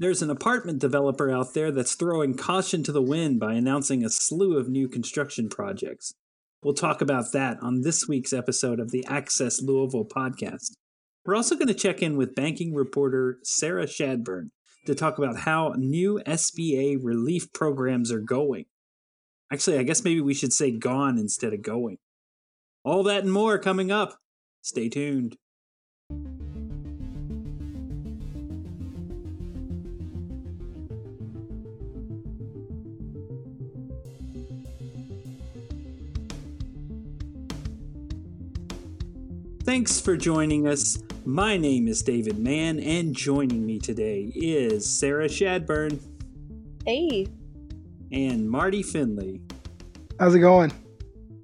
There's an apartment developer out there that's throwing caution to the wind by announcing a slew of new construction projects. We'll talk about that on this week's episode of the Access Louisville podcast. We're also going to check in with banking reporter Sarah Shadburn to talk about how new SBA relief programs are going. Actually, I guess maybe we should say gone instead of going. All that and more coming up. Stay tuned. Thanks for joining us. My name is David Mann, and joining me today is Sarah Shadburn. Hey. And Marty Finley. How's it going?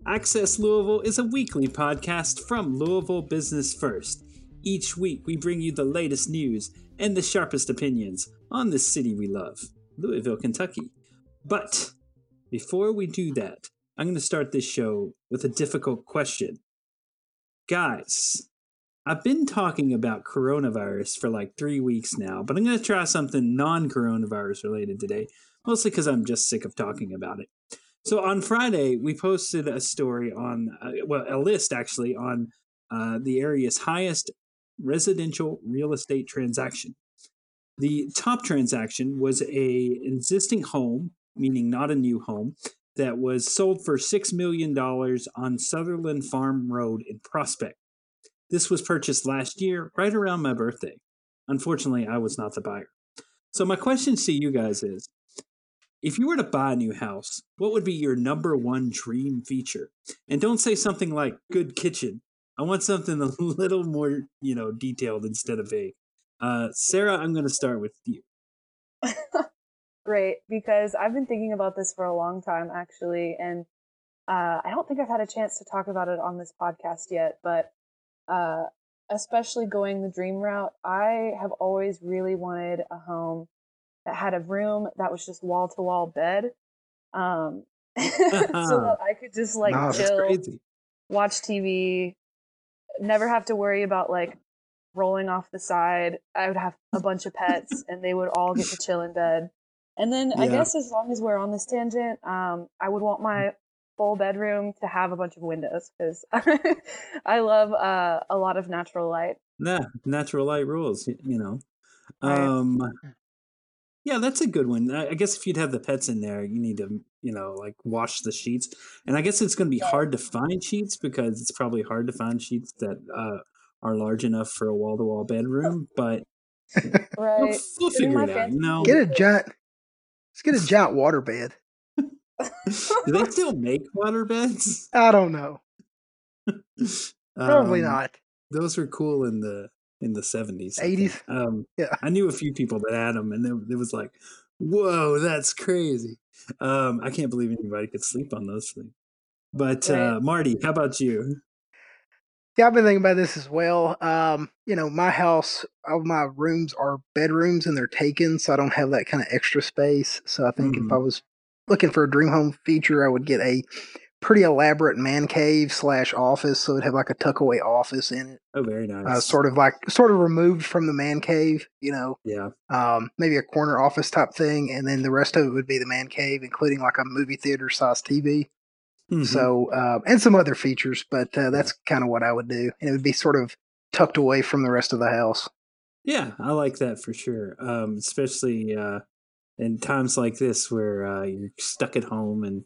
Access Louisville is a weekly podcast from Louisville Business First. Each week, we bring you the latest news and the sharpest opinions on the city we love, Louisville, Kentucky. But before we do that, I'm going to start this show with a difficult question. Guys, I've been talking about coronavirus for like three weeks now, but I'm going to try something non coronavirus related today, mostly because I'm just sick of talking about it. So on Friday, we posted a story on, uh, well, a list actually on uh, the area's highest residential real estate transaction. The top transaction was a existing home, meaning not a new home, that was sold for $6 million on Sutherland Farm Road in Prospect. This was purchased last year, right around my birthday. Unfortunately, I was not the buyer. So, my question to you guys is if you were to buy a new house, what would be your number one dream feature? And don't say something like good kitchen. I want something a little more, you know, detailed instead of vague. Uh, Sarah, I'm going to start with you. Great, because I've been thinking about this for a long time, actually, and uh, I don't think I've had a chance to talk about it on this podcast yet, but uh, especially going the dream route, I have always really wanted a home that had a room that was just wall to wall bed. Um, so that I could just like that's chill, watch TV, never have to worry about like rolling off the side. I would have a bunch of pets and they would all get to chill in bed. And then I guess as long as we're on this tangent, um, I would want my full bedroom to have a bunch of windows because I love uh, a lot of natural light. Nah, natural light rules, you know. Right. Um, yeah, that's a good one. I I guess if you'd have the pets in there, you need to, you know, like wash the sheets. And I guess it's going to be hard to find sheets because it's probably hard to find sheets that uh, are large enough for a wall to wall bedroom. But we'll, we'll figure it out. You know, Get a giant. Let's get a giant water bed. do they still make water beds? I don't know. Probably Um, not. Those were cool in the in the seventies, 80s? Um, Yeah. I knew a few people that had them, and it, it was like, "Whoa, that's crazy!" Um, I can't believe anybody could sleep on those things. But uh, Marty, how about you? Yeah, I've been thinking about this as well. Um, you know, my house, all my rooms are bedrooms and they're taken, so I don't have that kind of extra space. So I think Mhm. if I was looking for a dream home feature, I would get a pretty elaborate man cave slash office. So it'd have like a tuckaway office in it, Oh, very nice. uh, sort of like sort of removed from the man cave. You know, yeah, um, maybe a corner office type thing, and then the rest of it would be the man cave, including like a movie theater size TV. Mhm. So, uh, and some other features, but uh, that's kind of what I would do, and it would be sort of tucked away from the rest of the house. yeah, I like that for sure. Um, especially uh, in times like this where uh, you're stuck at home and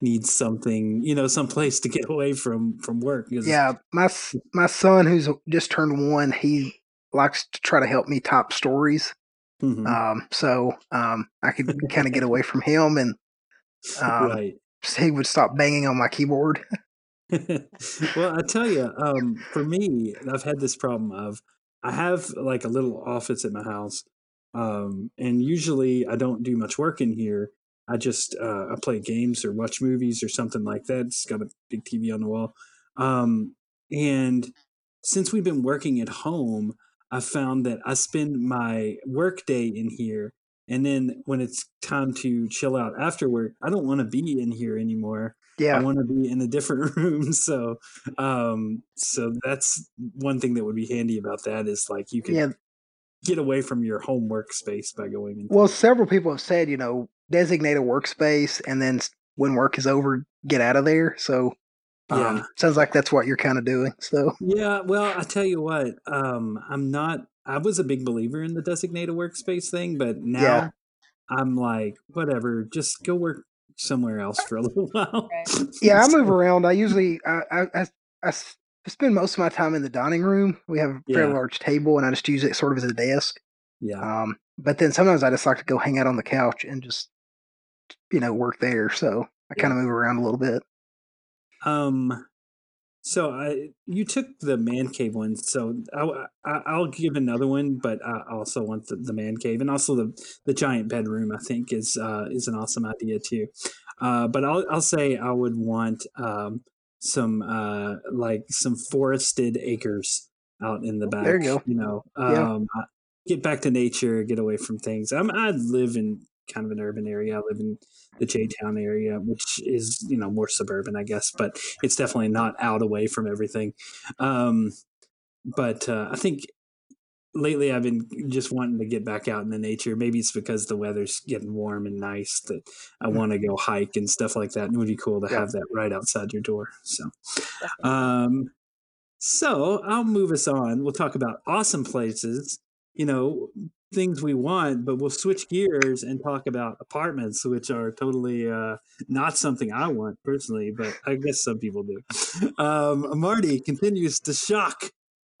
need something, you know, some place to get away from from work. Yeah, my my son, who's just turned one, he likes to try to help me type stories. Mhm. Um, so um, I could kind of get away from him, and um, right. He would stop banging on my keyboard. well, I tell you, um, for me, I've had this problem of I have like a little office at my house, um, and usually I don't do much work in here. I just uh, I play games or watch movies or something like that. It's got a big TV on the wall, um, and since we've been working at home, I found that I spend my work day in here, and then when it's time to chill out after work, I don't want to be in here anymore. Yeah. I want to be in a different room. So, um, so that's one thing that would be handy about that is like you can yeah. get away from your home workspace by going. Into well, several people have said, you know, designate a workspace, and then when work is over, get out of there. So, um, yeah, sounds like that's what you're kind of doing. So, yeah. Well, I tell you what, um, I'm not. I was a big believer in the designated workspace thing, but now yeah. I'm like, whatever, just go work somewhere else for a little while. Yeah, I move around. I usually I, I, I, I spend most of my time in the dining room. We have a yeah. very large table, and I just use it sort of as a desk. Yeah. Um, but then sometimes I just like to go hang out on the couch and just you know work there. So I yeah. kind of move around a little bit. Um, so I you took the man cave one, so I, I will give another one, but I also want the, the man cave and also the the giant bedroom. I think is uh, is an awesome idea too. Uh, but I'll I'll say I would want um, some uh, like some forested acres out in the back. There you go. You know, um, yeah. get back to nature, get away from things. I'm I live in kind of an urban area. I live in the J Town area, which is you know more suburban, I guess, but it's definitely not out away from everything. Um, but uh, I think lately I've been just wanting to get back out in the nature. Maybe it's because the weather's getting warm and nice that I mm-hmm. want to go hike and stuff like that. And it would be cool to yeah. have that right outside your door. So, um, so I'll move us on. We'll talk about awesome places. You know, things we want, but we'll switch gears and talk about apartments, which are totally uh, not something I want personally, but I guess some people do. Um, Marty continues to shock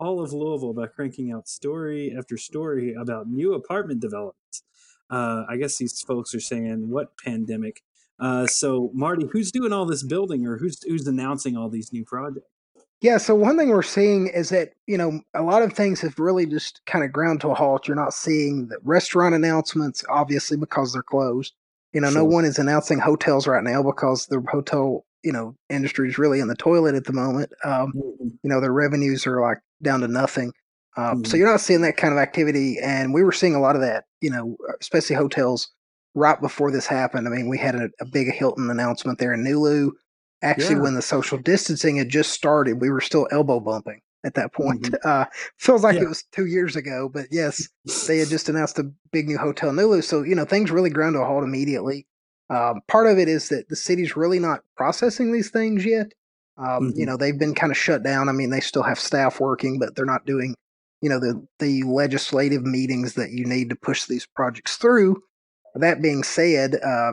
all of Louisville by cranking out story after story about new apartment developments. Uh, I guess these folks are saying, "What pandemic?" Uh, so, Marty, who's doing all this building, or who's who's announcing all these new projects? Yeah, so one thing we're seeing is that, you know, a lot of things have really just kind of ground to a halt. You're not seeing the restaurant announcements, obviously, because they're closed. You know, sure. no one is announcing hotels right now because the hotel, you know, industry is really in the toilet at the moment. Um, mm-hmm. You know, their revenues are like down to nothing. Um, mm-hmm. So you're not seeing that kind of activity. And we were seeing a lot of that, you know, especially hotels right before this happened. I mean, we had a, a big Hilton announcement there in Nulu. Actually, yeah. when the social distancing had just started, we were still elbow bumping at that point. Mm-hmm. Uh, feels like yeah. it was two years ago, but yes, they had just announced a big new hotel Nulu. So, you know, things really ground to a halt immediately. Um, part of it is that the city's really not processing these things yet. Um, mm-hmm. You know, they've been kind of shut down. I mean, they still have staff working, but they're not doing, you know, the the legislative meetings that you need to push these projects through. That being said, uh,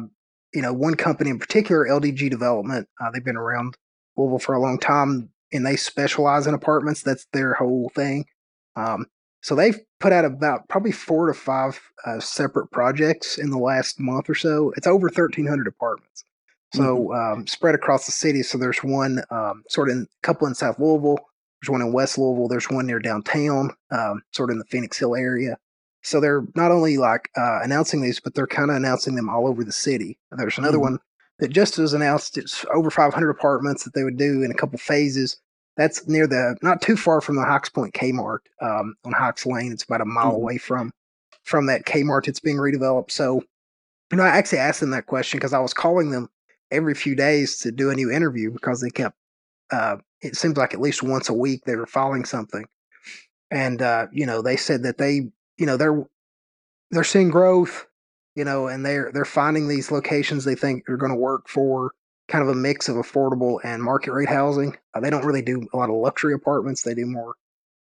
you know, one company in particular, LDG Development, uh, they've been around Louisville for a long time and they specialize in apartments. That's their whole thing. Um, so they've put out about probably four to five uh, separate projects in the last month or so. It's over 1,300 apartments. So mm-hmm. um, spread across the city. So there's one um, sort of in, a couple in South Louisville. There's one in West Louisville. There's one near downtown, um, sort of in the Phoenix Hill area. So they're not only like uh, announcing these, but they're kind of announcing them all over the city. And there's another mm-hmm. one that just was announced. It's over 500 apartments that they would do in a couple phases. That's near the not too far from the Hikes Point Kmart um, on Hikes Lane. It's about a mile mm-hmm. away from from that Kmart that's being redeveloped. So, you know, I actually asked them that question because I was calling them every few days to do a new interview because they kept. Uh, it seems like at least once a week they were filing something, and uh, you know they said that they you know they're they're seeing growth, you know, and they're they're finding these locations they think are going to work for kind of a mix of affordable and market rate housing. Uh, they don't really do a lot of luxury apartments. They do more,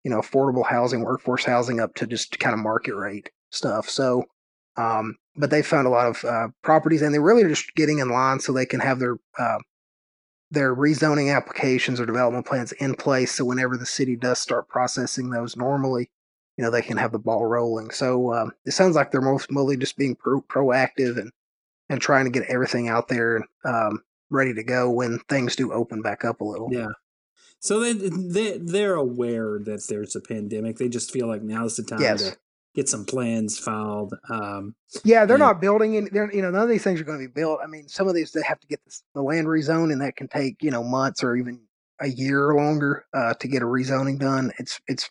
you know, affordable housing, workforce housing up to just kind of market rate stuff. So, um, but they found a lot of uh, properties, and they really are just getting in line so they can have their uh, their rezoning applications or development plans in place. So whenever the city does start processing those normally, you know they can have the ball rolling. So um, it sounds like they're most mostly just being pro- proactive and and trying to get everything out there um, ready to go when things do open back up a little. Yeah. So they they they're aware that there's a pandemic. They just feel like now's the time yes. to get some plans filed. Um, yeah, they're and, not building any. They're you know none of these things are going to be built. I mean, some of these they have to get the, the land rezoned, and that can take you know months or even a year or longer uh, to get a rezoning done. It's it's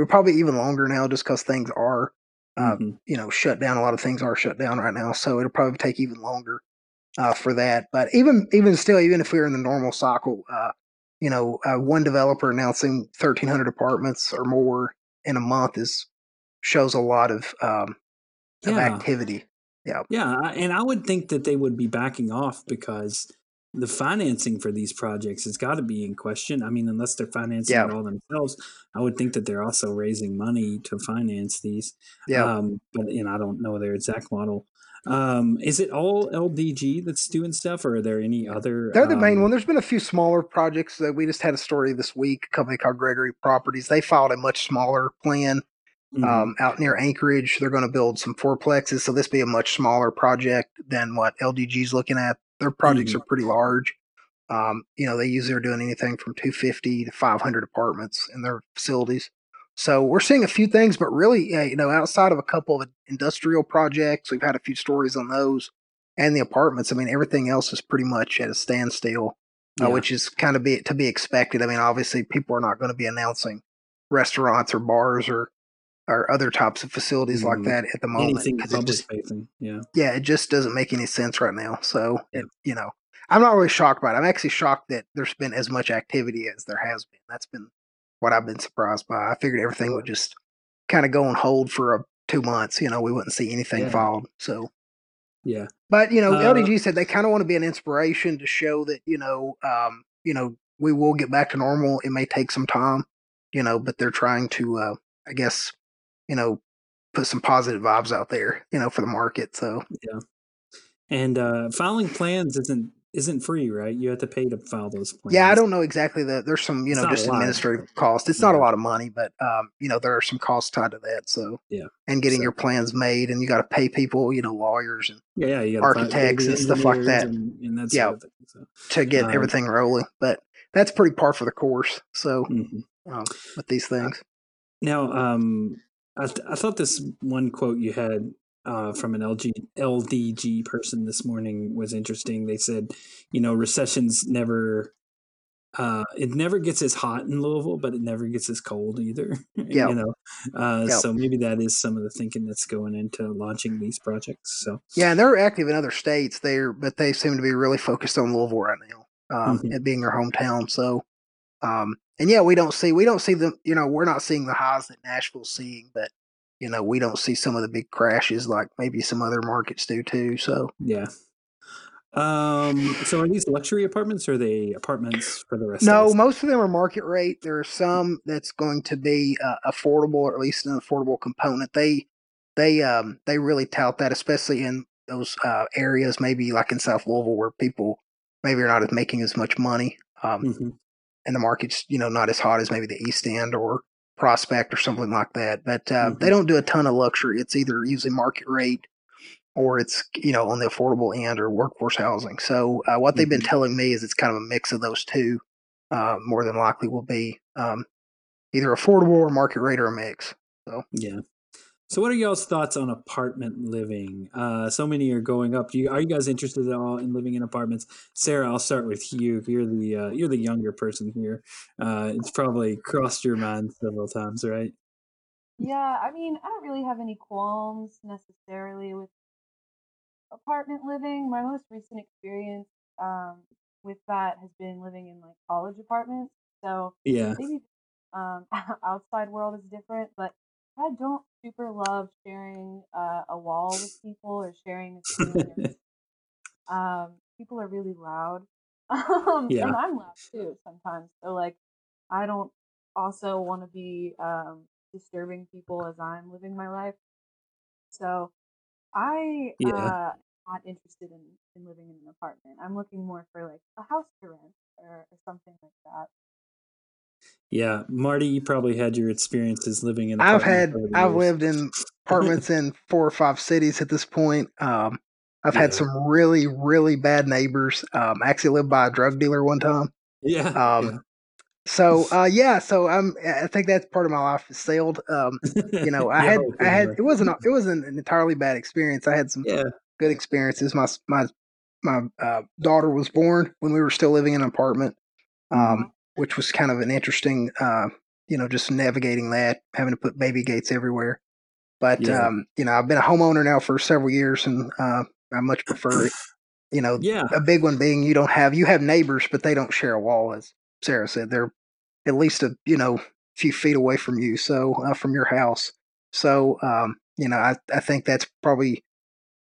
we're probably even longer now just because things are, uh, mm-hmm. you know, shut down. A lot of things are shut down right now, so it'll probably take even longer uh, for that. But even even still, even if we are in the normal cycle, uh, you know, uh, one developer announcing 1,300 apartments or more in a month is shows a lot of um, of activity. Yeah. Yeah, and I would think that they would be backing off because the financing for these projects has got to be in question. I mean, unless they're financing Yeah. it all themselves, I would think that they're also raising money to finance these. Yeah. Um, but and I don't know their exact model. Um, is it all LDG that's doing stuff, or are there any other? They're the main um, one. There's been a few smaller projects that we just had a story this week. A company called Gregory Properties. They filed a much smaller plan mhm. um, out near Anchorage. They're going to build some fourplexes, so this be a much smaller project than what LDG's looking at. Their projects Mhm. are pretty large. Um, you know, they usually are doing anything from 250 to 500 apartments in their facilities. So we're seeing a few things, but really, uh, you know, outside of a couple of industrial projects, we've had a few stories on those and the apartments. I mean, everything else is pretty much at a standstill, uh, which is kind of be to be expected. I mean, obviously, people are not going to be announcing restaurants or bars or or other types of facilities Mhm. like that at the moment anything public just facing. Yeah. yeah, it just doesn't make any sense right now. So, Yeah. it, you know, I'm not really shocked by it. I'm actually shocked that there's been as much activity as there has been. That's been what I've been surprised by. I figured everything would just kind of go on hold for a, two months. You know, we wouldn't see anything Yeah. filed. So, Yeah. but you know, Uh, LDG said they kind of want to be an inspiration to show that you know, um, you know, we will get back to normal. It may take some time, you know, but they're trying to, uh, I guess, you know, put some positive vibes out there, you know, for the market. So, yeah. And uh, filing plans isn't isn't free, right? You have to pay to file those plans. Yeah, I don't know exactly that. There's some, you know, just administrative cost. It's not a lot of money, but um, you know, there are some costs tied to that. So Yeah. and getting So- your plans made, and you got to pay people, you know, lawyers, and Yeah, yeah, architects and stuff like that. and, and that Yeah. thing. So, to get Um, everything rolling. But that's pretty par for the course. So mhm. um, with these things, Now, um, I, th- I thought this one quote you had uh, from an LG LDG person this morning was interesting. They said, you know, recessions never. Uh, it never gets as hot in Louisville, but it never gets as cold either. Yeah. you know, uh, Yeah. so maybe that is some of the thinking that's going into launching these projects. So yeah, and they're active in other states there, but they seem to be really focused on Louisville right now, um, Mhm. it being their hometown. So, um, and yeah, we don't see we don't see the you know we're not seeing the highs that Nashville's seeing, but you know we don't see some of the big crashes like maybe some other markets do too. So yeah. Um. So are these luxury apartments or are they apartments for the rest? no, of most of them are market rate. There are some that's going to be uh, affordable, or at least an affordable component. They they um they really tout that, especially in those uh, areas, maybe like in South Louisville, where people maybe are not as making as much money, um, Mhm. And the market's you know not as hot as maybe the East End or Prospect or something like that. But uh, Mhm. they don't do a ton of luxury. It's either usually market rate or it's you know on the affordable end or workforce housing. So uh, what they've been Mhm. telling me is it's kind of a mix of those two. Uh, more than likely will be um, either affordable or market rate or a mix. So yeah. So, what are y'all's thoughts on apartment living? Uh, so many are going up. Do you, are you guys interested at all in living in apartments? Sarah, I'll start with you. You're the uh, you're the younger person here. Uh, it's probably crossed your mind several times, right? Yeah, I mean, I don't really have any qualms necessarily with apartment living. My most recent experience um, with that has been living in like college apartments. So Yeah. maybe um, outside world is different, but I don't super love sharing uh, a wall with people or sharing a um, people are really loud, um, Yeah. and I'm loud too sometimes. So like, I don't also want to be um, disturbing people as I'm living my life. So I Yeah. uh not interested in, in living in an apartment. I'm looking more for like a house to rent or, or something like that. Yeah, Marty, you probably had your experiences living in. I've had I've lived in apartments in four or five cities at this point. Um, I've had some really really bad neighbors. Um, I actually lived by a drug dealer one time. Yeah. Um, So uh, yeah, so I'm I think that's part of my life is sailed. Um, you know, I Yeah, had I had it wasn't it wasn't an entirely bad experience. I had some Yeah. good experiences. My my my uh, daughter was born when we were still living in an apartment, um, Mhm. Which was kind of an interesting, uh, you know, just navigating that, having to put baby gates everywhere. But Yeah. um, you know, I've been a homeowner now for several years, and uh, I much prefer it. You know, Yeah. a big one being you don't have you have neighbors, but they don't share a wall, as Sarah said. They're at least a you know few feet away from you, so uh, from your house. So, um, you know, I, I think that's probably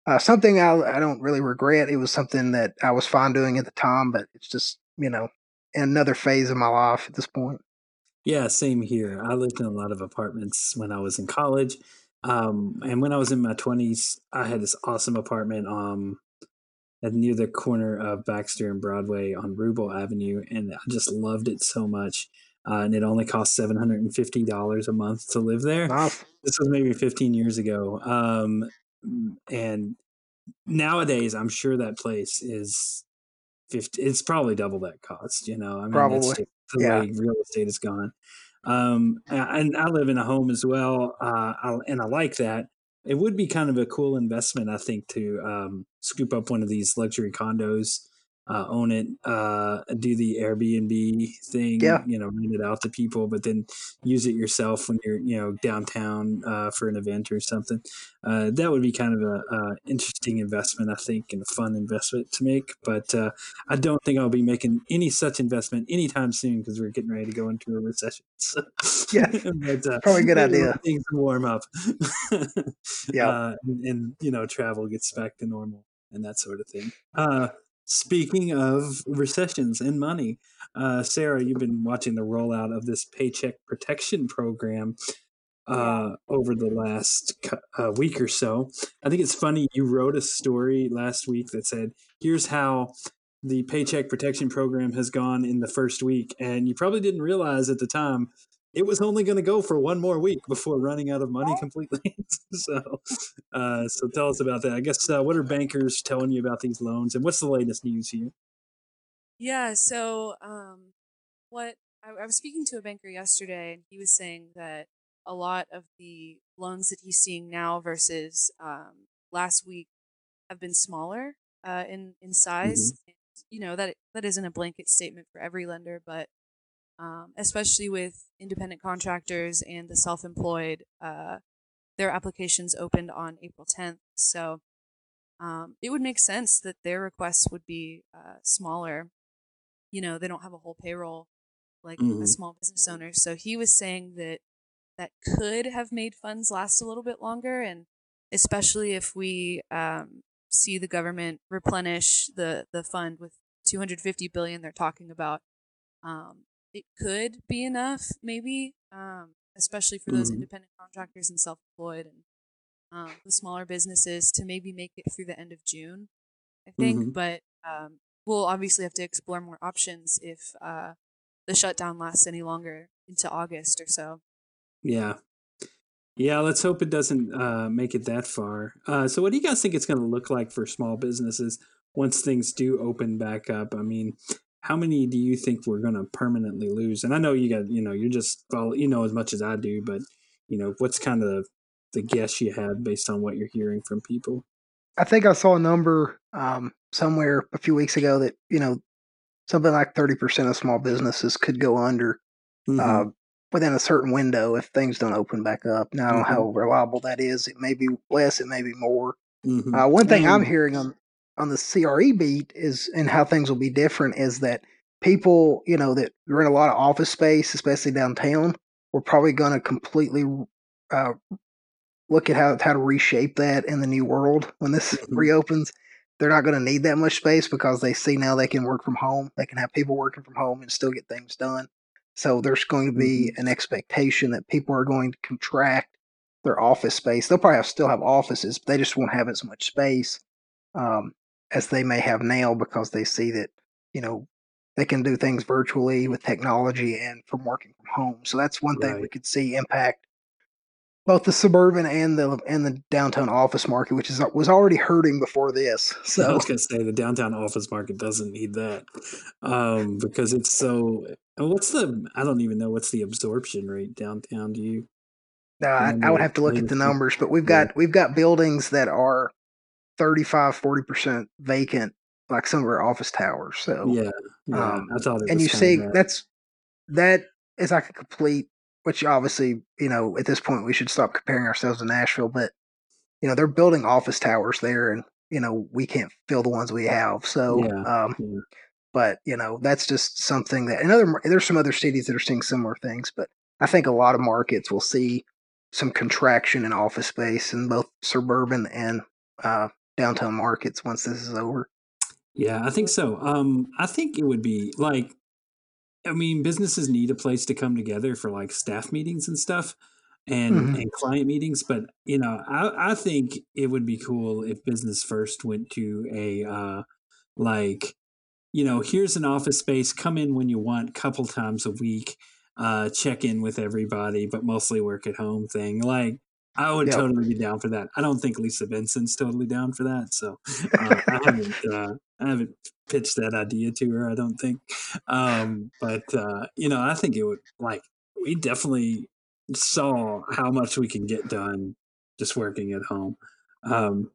uh, something I, I don't really regret. It was something that I was fine doing at the time, but it's just, you know, another phase of my life at this point. Yeah, same here. I lived in a lot of apartments when I was in college. Um, and when I was in my 20s, I had this awesome apartment um, at near the corner of Baxter and Broadway on Rubel Avenue. And I just loved it so much. Uh, and it only cost $750 a month to live there. Wow. This was maybe 15 years ago. Um, and nowadays, I'm sure that place is 50, it's probably double that cost, you know. I mean, probably. the yeah. way real estate is gone. Um, and I live in a home as well, uh, I, and I like that. It would be kind of a cool investment, I think, to um, scoop up one of these luxury condos uh, own it, uh, do the Airbnb thing, yeah. you know, rent it out to people, but then use it yourself when you're, you know, downtown uh, for an event or something. Uh, that would be kind of a, a, interesting investment, I think, and a fun investment to make. But uh, I don't think I'll be making any such investment anytime soon because we're getting ready to go into a recession. So, yeah, but, uh, probably a good idea. Things warm up. yeah, and, and, you know, travel gets back to normal and that sort of thing. Uh, Speaking of recessions and money, uh, Sarah, you've been watching the rollout of this Paycheck Protection Program uh, over the last uh, week or so. I think it's funny. You wrote a story last week that said, "Here's how the Paycheck Protection Program has gone in the first week," and you probably didn't realize at the time it was only going to go for one more week before running out of money completely. so, uh, so tell us about that. I guess uh, what are bankers telling you about these loans, and what's the latest news here? Yeah, so um, what I, I was speaking to a banker yesterday, and he was saying that a lot of the loans that he's seeing now versus um, last week have been smaller uh, in in size. Mm-hmm. And, you know that that isn't a blanket statement for every lender, but um, especially with independent contractors and the self-employed. Uh, their applications opened on April 10th, so um, it would make sense that their requests would be uh, smaller. You know, they don't have a whole payroll like mm-hmm. a small business owner. So he was saying that that could have made funds last a little bit longer, and especially if we um, see the government replenish the the fund with 250 billion they're talking about. Um, it could be enough, maybe, um, especially for those mm-hmm. independent contractors and self-employed and um, the smaller businesses to maybe make it through the end of June. I think, mm-hmm. but um, we'll obviously have to explore more options if uh, the shutdown lasts any longer into August or so. Yeah. Yeah, let's hope it doesn't uh, make it that far. Uh, so, what do you guys think it's going to look like for small businesses once things do open back up? I mean, how many do you think we're going to permanently lose? And I know you got, you know, you're just follow, you know as much as I do, but you know, what's kind of the guess you have based on what you're hearing from people? I think I saw a number um, somewhere a few weeks ago that you know something like thirty percent of small businesses could go under mm-hmm. uh, within a certain window if things don't open back up. Now I don't know mm-hmm. how reliable that is. It may be less, it may be more. Mm-hmm. Uh, one thing I'm hearing on on the CRE beat is and how things will be different is that people, you know, that rent a lot of office space, especially downtown, we're probably going to completely uh, look at how how to reshape that in the new world when this mm-hmm. reopens. They're not going to need that much space because they see now they can work from home. They can have people working from home and still get things done. So there's going to be mm-hmm. an expectation that people are going to contract their office space. They'll probably have, still have offices, but they just won't have as much space. Um, as they may have now because they see that, you know, they can do things virtually with technology and from working from home. So that's one thing right. we could see impact both the suburban and the and the downtown office market, which is was already hurting before this. So I was going to say the downtown office market doesn't need that um, because it's so. What's the? I don't even know what's the absorption rate downtown. Do you? No, I, I, would have to look at the numbers, but we've got yeah. we've got buildings that are 35, 40% vacant, like some of our office towers. So, yeah, yeah um, I thought and you see that. that's that is like a complete, which obviously, you know, at this point we should stop comparing ourselves to Nashville, but, you know, they're building office towers there and, you know, we can't fill the ones we have. So, yeah, um, yeah. but, you know, that's just something that, and other, there's some other cities that are seeing similar things, but I think a lot of markets will see some contraction in office space in both suburban and uh, downtown markets once this is over. Yeah, I think so. Um, I think it would be like, I mean, businesses need a place to come together for like staff meetings and stuff and mm-hmm. and client meetings. But you know, I I think it would be cool if Business First went to a uh, like, you know, here's an office space. Come in when you want, couple times a week. Uh, check in with everybody, but mostly work at home thing. Like, I would totally be down for that. I don't think Lisa Benson's totally down for that. So uh, I haven't uh, I haven't pitched that idea to her. I don't think. Um, but uh, you know, I think it would like we definitely saw how much we can get done just working at home. Um,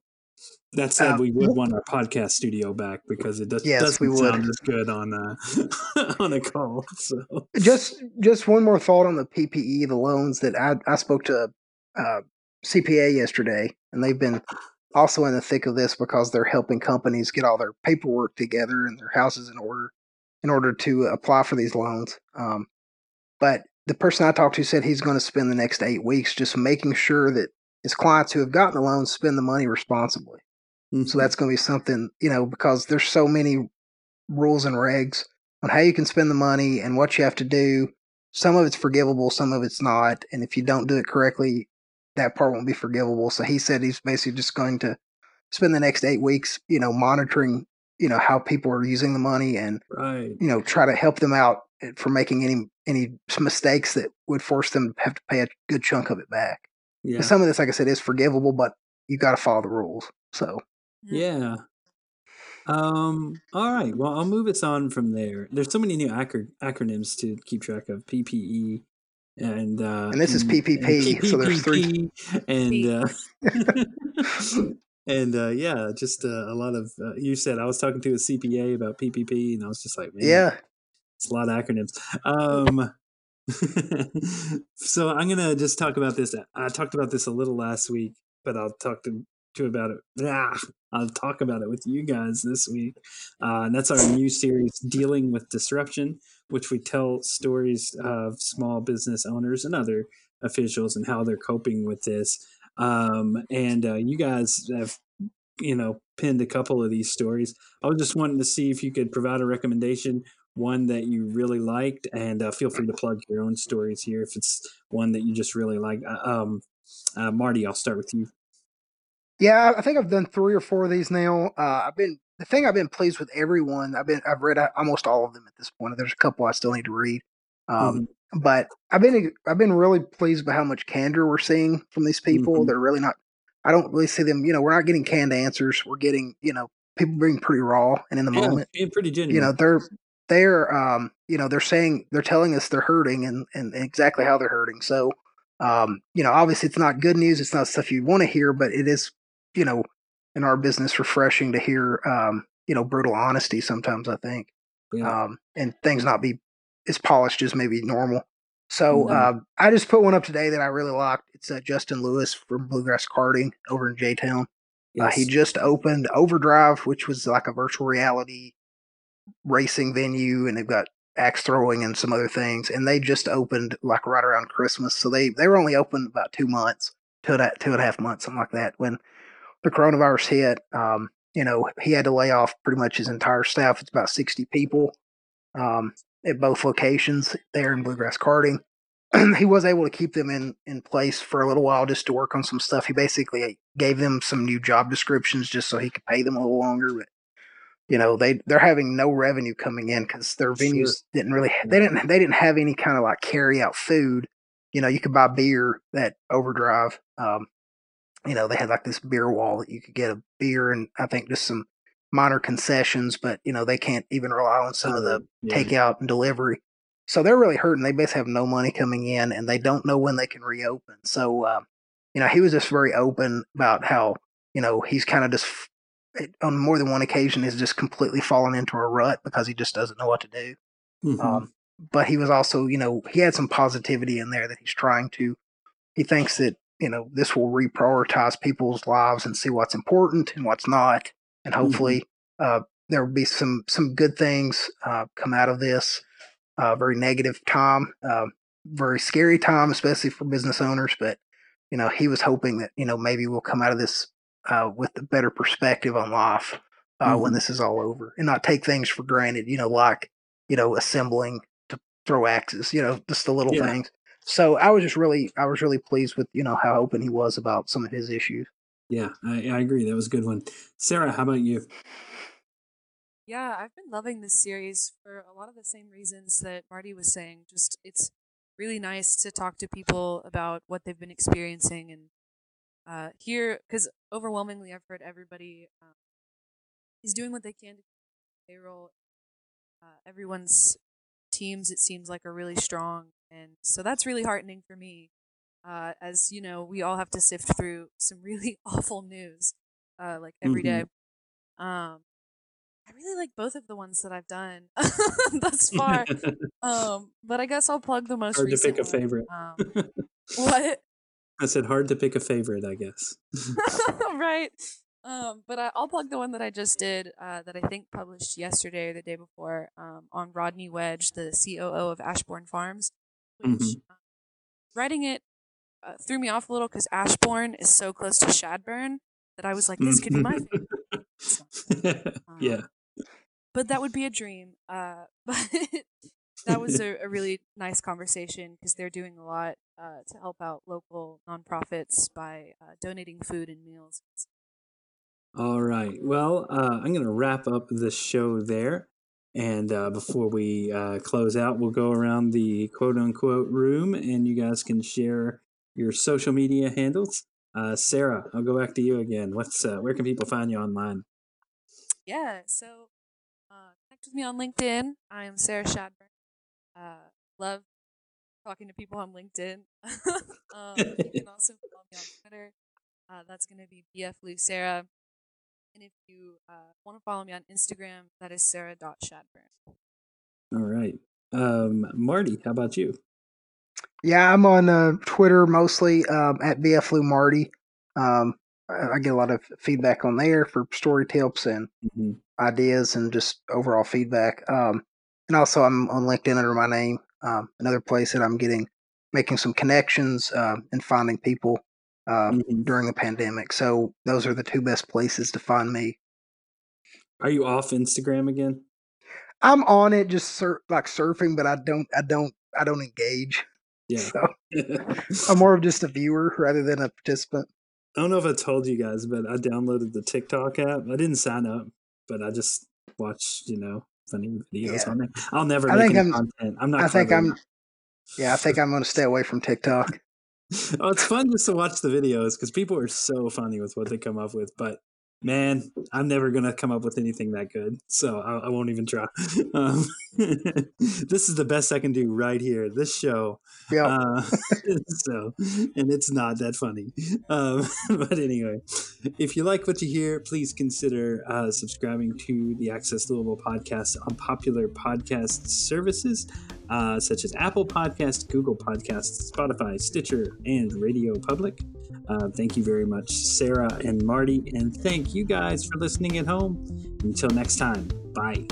that said, um, we would want our podcast studio back because it does, yes, doesn't sound as good on a on a call. So just just one more thought on the PPE, the loans that I I spoke to uh, CPA yesterday, and they've been also in the thick of this because they're helping companies get all their paperwork together and their houses in order in order to apply for these loans. Um, but the person I talked to said he's going to spend the next eight weeks just making sure that his clients who have gotten the loans spend the money responsibly. Mm-hmm. So that's going to be something, you know, because there's so many rules and regs on how you can spend the money and what you have to do. Some of it's forgivable, some of it's not. And if you don't do it correctly, that part won't be forgivable. So he said he's basically just going to spend the next eight weeks, you know, monitoring, you know, how people are using the money and, right. you know, try to help them out for making any any mistakes that would force them to have to pay a good chunk of it back. Yeah. some of this, like I said, is forgivable, but you got to follow the rules. So yeah. Um. All right. Well, I'll move us on from there. There's so many new acro- acronyms to keep track of. PPE, and uh, and this is PPP, so there's three, and uh, and uh, yeah, just uh, a lot of. Uh, you said I was talking to a CPA about PPP, and I was just like, man, yeah, it's a lot of acronyms. Um, so I'm gonna just talk about this. I talked about this a little last week, but I'll talk to about it. Ah, I'll talk about it with you guys this week. Uh, and that's our new series, Dealing with Disruption, which we tell stories of small business owners and other officials and how they're coping with this. Um, and uh, you guys have, you know, pinned a couple of these stories. I was just wanting to see if you could provide a recommendation, one that you really liked, and uh, feel free to plug your own stories here if it's one that you just really like. Uh, um, uh, Marty, I'll start with you. Yeah, I think I've done three or four of these now. Uh, I've been the thing I've been pleased with everyone. I've been I've read almost all of them at this point. There's a couple I still need to read, um, mm-hmm. but I've been I've been really pleased by how much candor we're seeing from these people. Mm-hmm. They're really not. I don't really see them. You know, we're not getting canned answers. We're getting you know people being pretty raw and in the yeah, moment, being pretty genuine. You know, they're they're um you know they're saying they're telling us they're hurting and and exactly how they're hurting. So um you know obviously it's not good news. It's not stuff you want to hear, but it is you know, in our business, refreshing to hear, um, you know, brutal honesty sometimes, I think. Yeah. Um, and things not be as polished as maybe normal. So mm-hmm. uh, I just put one up today that I really liked. It's uh, Justin Lewis from Bluegrass Karting over in J Town. Yes. Uh, he just opened Overdrive, which was like a virtual reality racing venue, and they've got axe throwing and some other things. And they just opened like right around Christmas, so they they were only open about two months, two and a, two and a half months, something like that. When the coronavirus hit, um, you know, he had to lay off pretty much his entire staff. It's about 60 people um, at both locations there in Bluegrass Karting. he was able to keep them in, in place for a little while just to work on some stuff. He basically gave them some new job descriptions just so he could pay them a little longer. But you know, they they're having no revenue coming in because their venues sure. didn't really they didn't they didn't have any kind of like carry out food. You know, you could buy beer at Overdrive, um, you know, they had like this beer wall that you could get a beer and I think just some minor concessions, but you know, they can't even rely on some of the oh, yeah. takeout and delivery. So they're really hurting. They basically have no money coming in and they don't know when they can reopen. So, uh, you know, he was just very open about how, you know, he's kind of just on more than one occasion is just completely fallen into a rut because he just doesn't know what to do. Mm-hmm. Um, but he was also, you know, he had some positivity in there that he's trying to. He thinks that you know, this will reprioritize people's lives and see what's important and what's not. And mm-hmm. hopefully, mm-hmm. uh, there will be some, some good things uh, come out of this. Uh, very negative time, uh, very scary time, especially for business owners. But you know, he was hoping that, you know, maybe we'll come out of this uh, with a better perspective on life uh, mm-hmm. when this is all over and not take things for granted, you know, like, you know, assembling to throw axes, you know, just the little yeah. things. So I was just really, I was really pleased with, you know, how open he was about some of his issues. Yeah, I, I agree. That was a good one. Sarah, how about you? Yeah, I've been loving this series for a lot of the same reasons that Marty was saying. Just it's really nice to talk to people about what they've been experiencing and uh, here, because overwhelmingly I've heard everybody um, is doing what they can to payroll. Uh, everyone's teams, it seems like, are really strong, and so that's really heartening for me. Uh, as you know, we all have to sift through some really awful news, uh, like every mm-hmm. day. Um, I really like both of the ones that I've done thus far. um, but I guess I'll plug the most. Hard to pick a favorite. Um, what? I said hard to pick a favorite. I guess. right. Um, but I, will plug the one that I just did uh, that I think published yesterday or the day before um, on Rodney Wedge, the COO of Ashbourne Farms, which mm-hmm. uh, writing it uh, threw me off a little because Ashbourne is so close to Shadburn that I was like, this could be my favorite. um, yeah but that would be a dream. Uh, but that was a, a, really nice conversation because they're doing a lot uh, to help out local nonprofits by uh, donating food and meals. All right. Well, uh, I'm going to wrap up the show there. And uh, before we uh, close out, we'll go around the quote unquote room and you guys can share your social media handles. Sarah, I'll go back to you again. What's where can people find you online? Yeah, so connect with me on LinkedIn. I am Sarah Shadburn. Uh, love talking to people on LinkedIn. um, you can also follow me on Twitter. Uh, that's going to be BF Lou Sarah. And if you uh, want to follow me on Instagram, that is sarah.shadburn. All right. Um, Marty, how about you? Yeah, I'm on uh, Twitter mostly um, at BF Marty. Um, I get a lot of feedback on there for story tips and mm-hmm. ideas and just overall feedback. Um, and also, I'm on LinkedIn under my name. Um, another place that I'm getting making some connections uh, and finding people uh, mm-hmm. during the pandemic. So those are the two best places to find me. Are you off Instagram again? I'm on it, just sur- like surfing, but I don't, I don't, I don't engage. Yeah. So I'm more of just a viewer rather than a participant. I don't know if I told you guys, but I downloaded the TikTok app. I didn't sign up, but I just watch, you know, funny videos yeah. on there. I'll never I make any I'm, content. I'm not. I think I'm. Yeah, I think I'm going to stay away from TikTok. oh, it's fun just to watch the videos because people are so funny with what they come up with. But man, I'm never gonna come up with anything that good, so I, I won't even try. Um, this is the best I can do right here. This show, yeah. Uh, so, and it's not that funny, um, but anyway, if you like what you hear, please consider uh, subscribing to the Access Louisville podcast on popular podcast services uh, such as Apple Podcast, Google Podcasts, Spotify, Stitcher, and Radio Public. Uh, thank you very much, Sarah and Marty, and thank you guys for listening at home. Until next time, bye.